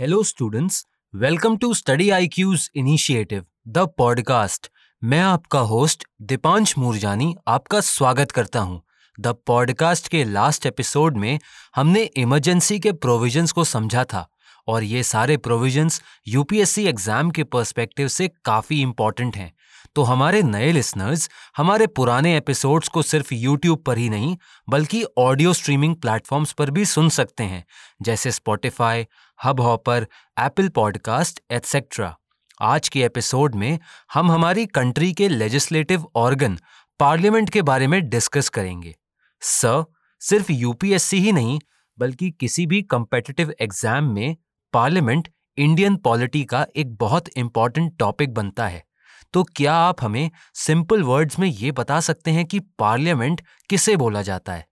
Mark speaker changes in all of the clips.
Speaker 1: Hello students welcome to study I Q's initiative the podcast मैं आपका host Deepansh Murjani आपका स्वागत करता हूँ। द पॉडकास्ट के लास्ट एपिसोड में हमने इमरजेंसी के प्रोविजंस को समझा था। और ये सारे प्रोविजंस यूपीएससी एग्ज़ाम के पर्सपेक्टिव से काफ़ी इंपॉर्टेंट हैं। तो हमारे नए लिसनर्स हमारे पुराने एपिसोड्स को सिर्फ़ यूट्यूब पर ही नहीं, बल्कि ऑडियो स्ट्रीमिंग प्लेटफॉर्म्स पर भी सुन सकते हैं, जैसे Spotify Hubhopper Apple podcast etcetera आज के एपिसोड में हम हमारी कंट्री के लेजिस्लेटिव ऑर्गन पार्लियामेंट के बारे में डिस्कस करेंगे। सर सिर्फ़ यूपीएससी ही नहीं, बल्कि किसी भी कंपेटिटिव एग्ज़ाम में पार्लियामेंट इंडियन पॉलिटी का एक बहुत इंपॉर्टेंट टॉपिक बनता है। तो क्या आप हमें सिंपल वर्ड्स में ये बता सकते हैं कि पार्लियामेंट किसे बोला जाता है?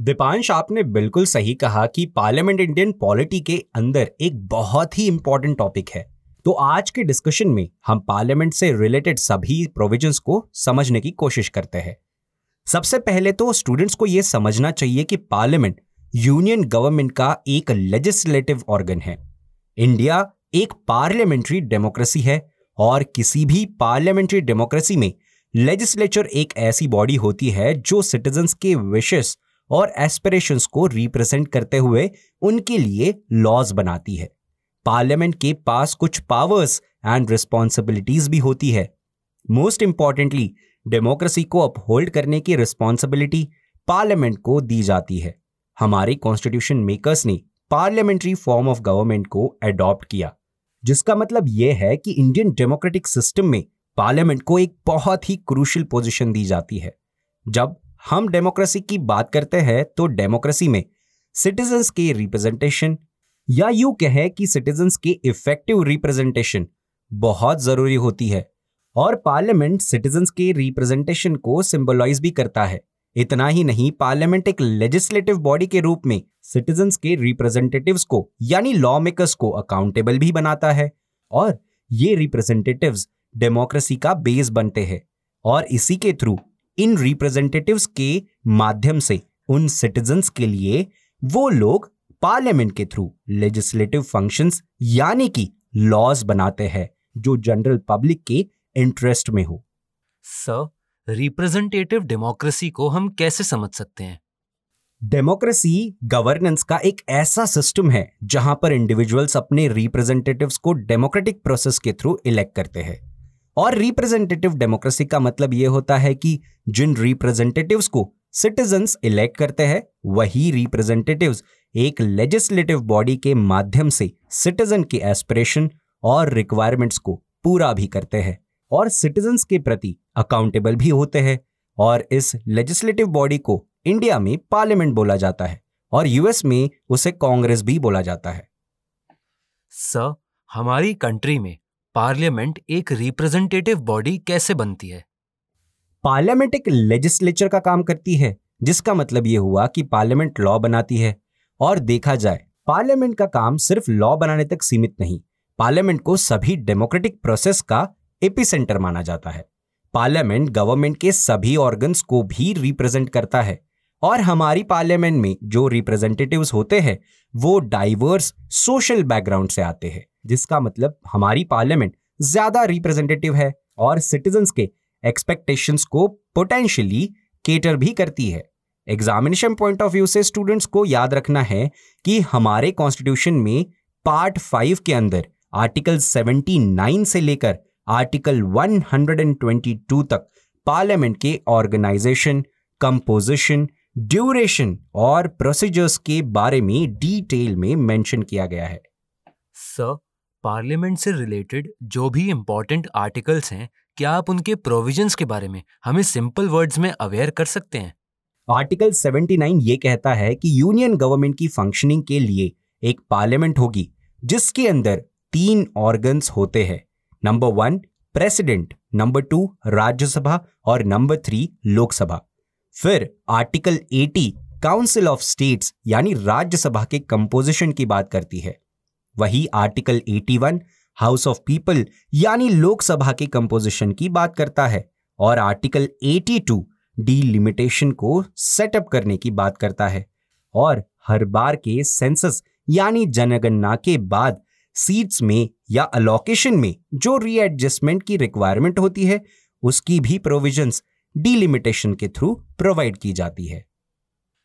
Speaker 2: दीपांश, आपने बिल्कुल सही कहा कि पार्लियामेंट इंडियन पॉलिटी के अंदर एक बहुत ही इंपॉर्टेंट टॉपिक है। तो आज के डिस्कशन में हम पार्लियामेंट से रिलेटेड सभी प्रोविजंस को समझने की कोशिश करते हैं। सबसे पहले तो स्टूडेंट्स को यह समझना चाहिए कि पार्लियामेंट यूनियन गवर्नमेंट का एक लेजिस्लेटिव ऑर्गन है। इंडिया एक पार्लियामेंट्री डेमोक्रेसी है और किसी भी पार्लियामेंट्री डेमोक्रेसी में लेजिस्लेचर एक ऐसी बॉडी होती है जो सिटीजन्स के विशेष और एस्पिरेशंस को रिप्रेजेंट करते हुए उनके लिए लॉज बनाती है। पार्लियामेंट के पास कुछ पावर्स एंड रिस्पॉन्सिबिलिटीज भी होती है। मोस्ट इंपॉर्टेंटली डेमोक्रेसी को अपहोल्ड करने की रिस्पॉन्सिबिलिटी पार्लियामेंट को दी जाती है। हमारे कॉन्स्टिट्यूशन मेकर्स ने पार्लियामेंट्री फॉर्म ऑफ़ गवर्नमेंट को अडॉप्ट किया। जिसका मतलब यह है कि इंडियन डेमोक्रेटिक सिस्टम में पार्लियामेंट को एक बहुत ही क्रूशल पोजीशन दी जाती है। जब हम डेमोक्रेसी की बात करते हैं तो डेमोक्रेसी में सिटीजन्स के रिप्रेजेंटेशन या यूँ कहें कि सिटीजन्स के इफ़ेक्टिव रिप्रेजेंटेशन बहुत ज़रूरी होती है। और पार्लियामेंट सिटीजन्स के रिप्रेजेंटेशन को सिंबलाइज भी करता है। इतना ही नहीं, पार्लियामेंट एक लेजिस्लेटिव बॉडी के रूप में सिटीजन के रिप्रेजेंटेटिव्स को, यानी लॉ मेकर्स को अकाउंटेबल भी बनाता है। और ये रिप्रेजेंटेटिव्स डेमोक्रेसी का बेस बनते हैं। और इसी के थ्रू, इन रिप्रेजेंटेटिव्स के माध्यम से, उन सिटीजन्स के लिए, वो लोग पार्लियामेंट के थ्रू लेजिस्लेटिव फ़ंक्शंस यानी कि लॉज बनाते हैं, जो जनरल पब्लिक के इंटरेस्ट में हो।
Speaker 1: सर रिप्रेजेंटेटिव डेमोक्रेसी को हम कैसे समझ सकते हैं?
Speaker 2: डेमोक्रेसी गवर्नेंस का एक ऐसा सिस्टम है, जहाँ पर इंडिविजुअल्स अपने रिप्रेजेंटेटिव्स को डेमोक्रेटिक प्रोसेस के थ्रू इलेक्ट करते हैं। और रिप्रेजेंटेटिव डेमोक्रेसी का मतलब यह होता है कि जिन रिप्रेजेंटेटिव्स को सिटीजन्स इलेक्ट करते हैं, वही रिप्रेजेंटेटिव्स एक लेजिस्लेटिव बॉडी के माध्यम से सिटीजन के एस्पिरेशन और रिक्वायरमेंट्स को पूरा भी करते हैं। और सिटीजन्स के प्रति अकाउंटेबल भी होते हैं और इस लेजिस्लेटिव बॉडी को इंडिया में पार्लियामेंट बोला जाता है और यूएस में उसे कांग्रेस भी बोला जाता है।
Speaker 1: सर हमारी कंट्री में पार्लियामेंट एक रिप्रेजेंटेटिव बॉडी कैसे बनती है?
Speaker 2: पार्लियामेंट एक लेजिस्लेचर का काम करती है जिसका मतलब यह हुआ कि पार्लियामेंट लॉ बनाती है। और देखा जाए पार्लियामेंट का काम सिर्फ़ लॉ बनाने तक सीमित नहीं पार्लियामेंट को सभी डेमोक्रेटिक प्रोसेस का एपिसेंटर माना जाता है। पार्लियामेंट गवर्नमेंट के सभी ऑर्गन्स को भी रिप्रेजेंट करता है और हमारी पार्लियामेंट में जो रिप्रेजेंटेटिव्स होते हैं, वो डाइवर्स सोशल बैकग्राउंड से आते हैं, जिसका मतलब हमारी पार्लियामेंट ज़्यादा रिप्रेजेंटेटिव है और सिटीजन्स के एक्सपेक्टेशंस को पोटेंशियली केटर भी करती है। एग्जामिनेशन पॉइंट ऑफ़ व्यू से स्टूडेंट्स को याद रखना है कि हमारे कॉन्स्टिट्यूशन में पार्ट फाइव के अंदर आर्टिकल 79 से लेकर आर्टिकल 122 तक पार्लियामेंट के ऑर्गेनाइजेशन कंपोजिशन ड्यूरेशन और प्रोसीजर्स के बारे में डिटेल में मेंशन किया गया है।
Speaker 1: सर पार्लियामेंट से रिलेटेड जो भी इंपॉर्टेंट आर्टिकल्स हैं क्या आप उनके प्रोविजंस के बारे में हमें सिंपल वर्ड्स में अवेयर कर सकते हैं?
Speaker 2: आर्टिकल 79 ये कहता है कि यूनियन गवर्नमेंट की फंक्शनिंग के लिए एक पार्लियामेंट होगी जिसके अंदर तीन ऑर्गन्स होते हैं। Number one president number two Rajya Sabha और नंबर थ्री लोकसभा फिर आर्टिकल 80 काउंसिल ऑफ़ स्टेट्स यानी राज्यसभा के कंपोजिशन की बात करती है वही आर्टिकल 81 हाउस ऑफ़ पीपल यानी लोकसभा के कंपोजिशन की बात करता है और आर्टिकल 82 डीलिमिटेशन को सेटअप करने की बात करता है और हर बार के सेंसस यानी जनगणना के बाद सीट्स में या अलोकेशन में जो रीएडजस्टमेंट की रिक्वायरमेंट होती है उसकी भी प्रोविजंस डिलिमिटेशन के थ्रू प्रोवाइड की जाती है।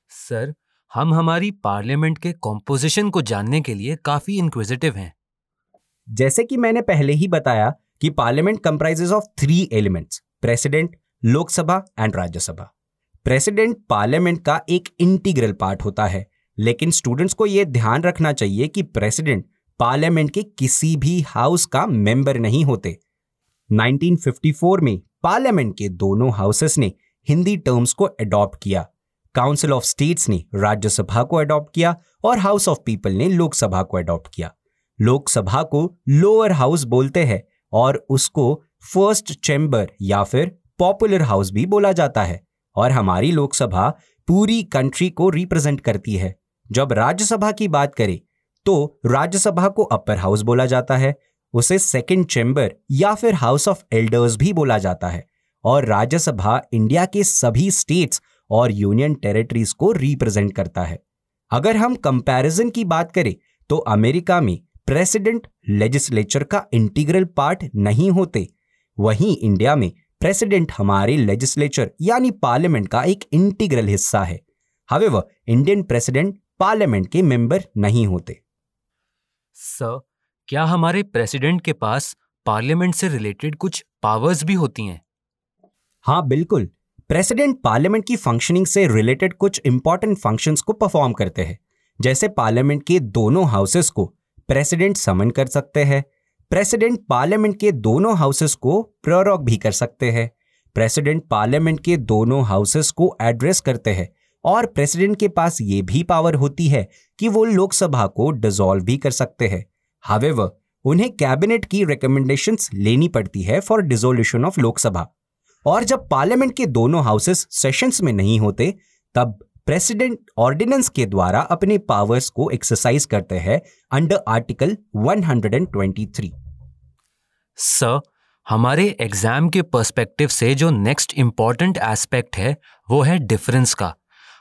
Speaker 1: सर हम हमारी पार्लियामेंट के कॉम्पोजिशन को जानने के लिए काफ़ी इंक्विजिटिव हैं।
Speaker 2: जैसे कि मैंने पहले ही बताया कि parliament comprises of three elements president Lok Sabha and Rajya Sabha. President parliament का एक इंटीग्रल पार्ट होता है लेकिन स्टूडेंट्स को यह ध्यान रखना चाहिए कि प्रेसिडेंट पार्लियामेंट के किसी भी हाउस का मेंबर नहीं होते। 1954 में पार्लियामेंट के दोनों हाउसेस ने हिंदी टर्म्स को अडॉप्ट किया। काउंसिल ऑफ़ स्टेट्स ने राज्यसभा को अडॉप्ट किया और हाउस ऑफ़ पीपल ने लोकसभा को अडॉप्ट किया। लोकसभा को लोअर हाउस बोलते हैं और उसको फ़र्स्ट चैम्बर या फिर पॉपुलर हाउस भी बोला जाता है और हमारी लोकसभा पूरी कंट्री को रिप्रेजेंट करती है। जब राज्यसभा की बात करें तो राज्यसभा को अपर हाउस बोला जाता है, उसे सेकेंड चैम्बर या फिर हाउस ऑफ़ एल्डर्स भी बोला जाता है और राज्यसभा इंडिया के सभी स्टेट्स और यूनियन टेरिटरीज को रिप्रेजेंट करता है। अगर हम कंपैरिजन की बात करें तो अमेरिका में प्रेसिडेंट लेजिस्लेचर का इंटीग्रल पार्ट नहीं होते। वहीं इंडिया में प्रेसिडेंट हमारे लेजिस्लेचर यानी पार्लियामेंट का एक इंटीग्रल हिस्सा है। हवेवर इंडियन प्रेसिडेंट पार्लियामेंट के मेंबर नहीं होते।
Speaker 1: सर, क्या हमारे प्रेसिडेंट के पास पार्लियामेंट से रिलेटेड कुछ पावर्स भी होती हैं?
Speaker 2: हाँ बिल्कुल। प्रेसिडेंट पार्लियामेंट की फंक्शनिंग से रिलेटेड कुछ इंपॉर्टेंट फ़ंक्शंस को परफॉर्म करते हैं। जैसे पार्लियामेंट के दोनों हाउसेस को प्रेसिडेंट समन कर सकते हैं। प्रेसिडेंट पार्लियामेंट के दोनों हाउसेस को प्रोरोग भी कर सकते हैं। प्रेसिडेंट पार्लियामेंट के दोनों हाउसेस को एड्रेस करते हैं। और प्रेसिडेंट के पास ये भी पावर होती है कि वो लोकसभा को डिसॉल्व भी कर सकते हैं। हावेवर उन्हें कैबिनेट की रिकमेंडेशंस लेनी पड़ती है फॉर डिसोल्यूशन ऑफ़ लोकसभा। और जब पार्लियामेंट के दोनों हाउसेस सेशंस में नहीं होते, तब प्रेसिडेंट ऑर्डिनेंस के द्वारा अपने पावर्स को एक्सरसाइज करते हैं अंडर आर्टिकल 123
Speaker 1: सर हमारे एग्ज़ाम के पर्सपेक्टिव से जो नेक्स्ट इंपॉर्टेंट एस्पेक्ट है, वो है डिफरेंस का।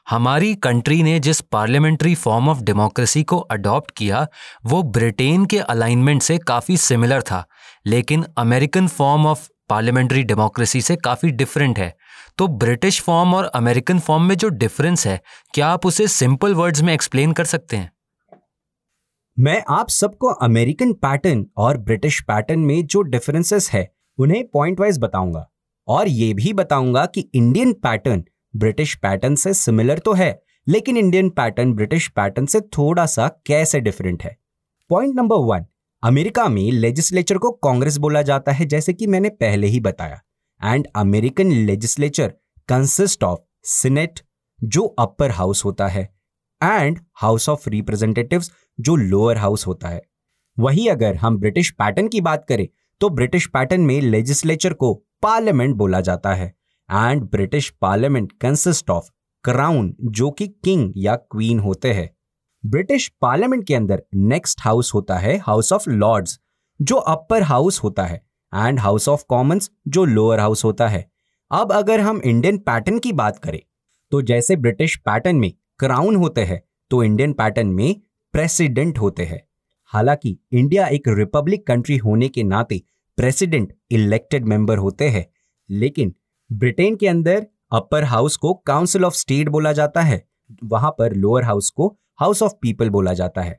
Speaker 1: हमारी कंट्री ने जिस पार्लियामेंट्री फॉर्म ऑफ़ डेमोक्रेसी को अडॉप्ट किया, वो ब्रिटेन के अलाइनमेंट से काफ़ी सिमिलर था, लेकिन American form of parliamentary democracy से काफ़ी डिफरेंट है। तो ब्रिटिश फॉर्म और अमेरिकन फॉर्म में जो डिफरेंस है, क्या आप उसे सिंपल वर्ड्स में एक्सप्लेन कर सकते हैं?
Speaker 2: मैं आप सबको अमेरिकन पैटर्न और ब्रिटिश पैटर्न में जो डिफरेंसेस है, उन्हें पॉइंट वाइज बताऊँगा। और ये भी बताऊँगा कि इंडियन पैटर्न ब्रिटिश पैटर्न से सिमिलर तो है, लेकिन इंडियन पैटर्न ब्रिटिश पैटर्न से थोड़ा सा कैसे डिफरेंट है? पॉइंट नंबर वन अमेरिका में लेजिस्लेचर को कांग्रेस बोला जाता है, जैसे कि मैंने पहले ही बताया। And American legislature consist of senate जो अपर हाउस होता है एंड हाउस ऑफ़ रिप्रेजेंटेटिव्स जो लोअर हाउस होता है। वही अगर हम ब्रिटिश पैटर्न की बात करें तो ब्रिटिश पैटर्न में लेजिस्लेचर को पार्लियामेंट बोला जाता है। And British parliament consist of crown जो कि किंग या क्वीन होते हैं। ब्रिटिश पार्लियामेंट के अंदर नेक्स्ट हाउस होता है हाउस ऑफ़ लॉर्ड्स जो अपर हाउस होता है एंड हाउस ऑफ़ कॉमन्स जो लोअर हाउस होता है। अब अगर हम इंडियन पैटर्न की बात करें तो जैसे ब्रिटिश पैटर्न में क्राउन होते हैं तो इंडियन पैटर्न में प्रेसिडेंट होते हैं। हालाँकि इंडिया एक रिपब्लिक कंट्री होने के नाते प्रेसिडेंट इलेक्टेड मेंबर होते हैं, लेकिन ब्रिटेन के अंदर अपर हाउस को काउंसिल ऑफ़ स्टेट बोला जाता है। वहाँ पर लोअर हाउस को हाउस ऑफ़ पीपल बोला जाता है।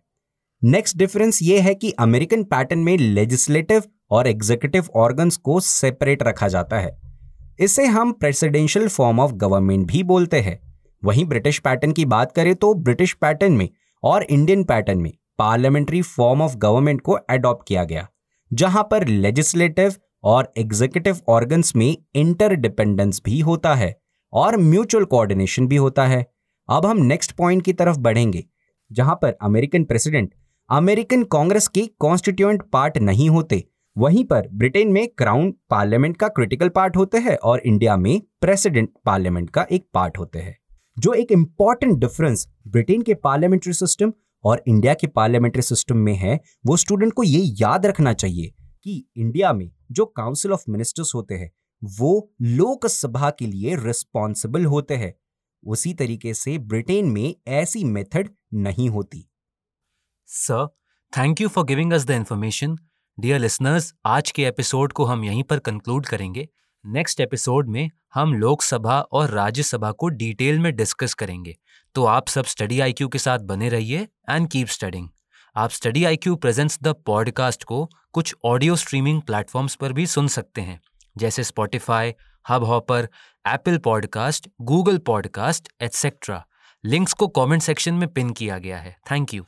Speaker 2: नेक्स्ट डिफरेंस ये है कि अमेरिकन पैटर्न में लेजिस्लेटिव और एग्जीक्यूटिव ऑर्गन्स को सेपरेट रखा जाता है। इसे हम प्रेसिडेंशियल फॉर्म ऑफ़ गवर्नमेंट भी बोलते हैं। वहीं ब्रिटिश पैटर्न की बात करें तो ब्रिटिश पैटर्न में और इंडियन पैटर्न में पार्लियामेंट्री फॉर्म ऑफ़ गवर्नमेंट को एडॉप्ट किया गया, जहाँ पर लेजिस्लेटिव और एग्जीक्यूटिव ऑर्गन्स में इंटरडिपेंडेंस भी होता है और म्यूचुअल कोऑर्डिनेशन भी होता है। अब हम नेक्स्ट पॉइंट की तरफ़ बढ़ेंगे, जहाँ पर अमेरिकन प्रेसिडेंट अमेरिकन कांग्रेस के कॉन्स्टिट्यूएंट पार्ट नहीं होते, वहीं पर ब्रिटेन में क्राउन पार्लियामेंट का क्रिटिकल पार्ट होते हैं और इंडिया में प्रेसिडेंट पार्लियामेंट का एक पार्ट होते हैं। जो एक इंपॉर्टेंट डिफरेंस ब्रिटेन के पार्लियामेंट्री सिस्टम और इंडिया के पार्लियामेंट्री सिस्टम में है, वो स्टूडेंट को ये याद रखना चाहिए कि इंडिया में जो काउंसिल ऑफ़ मिनिस्टर्स होते हैं, वो लोकसभा के लिए रिस्पॉन्सिबल होते हैं। उसी तरीके से ब्रिटेन में ऐसी मेथड नहीं होती।
Speaker 1: Sir thank you for giving us the information dear listeners आज के एपिसोड को हम यहीं पर कंक्लूड करेंगे। नेक्स्ट एपिसोड में हम लोकसभा और राज्यसभा को डिटेल में डिस्कस करेंगे। तो आप सब स्टडी आईक्यू के साथ बने रहिए एंड कीप स्टडिंग आप study IQ presents the podcast को कुछ ऑडियो स्ट्रीमिंग प्लेटफॉर्म्स पर भी सुन सकते हैं, जैसे Spotify Hubhopper Apple podcast Google podcast etcetera links को कमेंट सेक्शन में पिन किया गया है। Thank you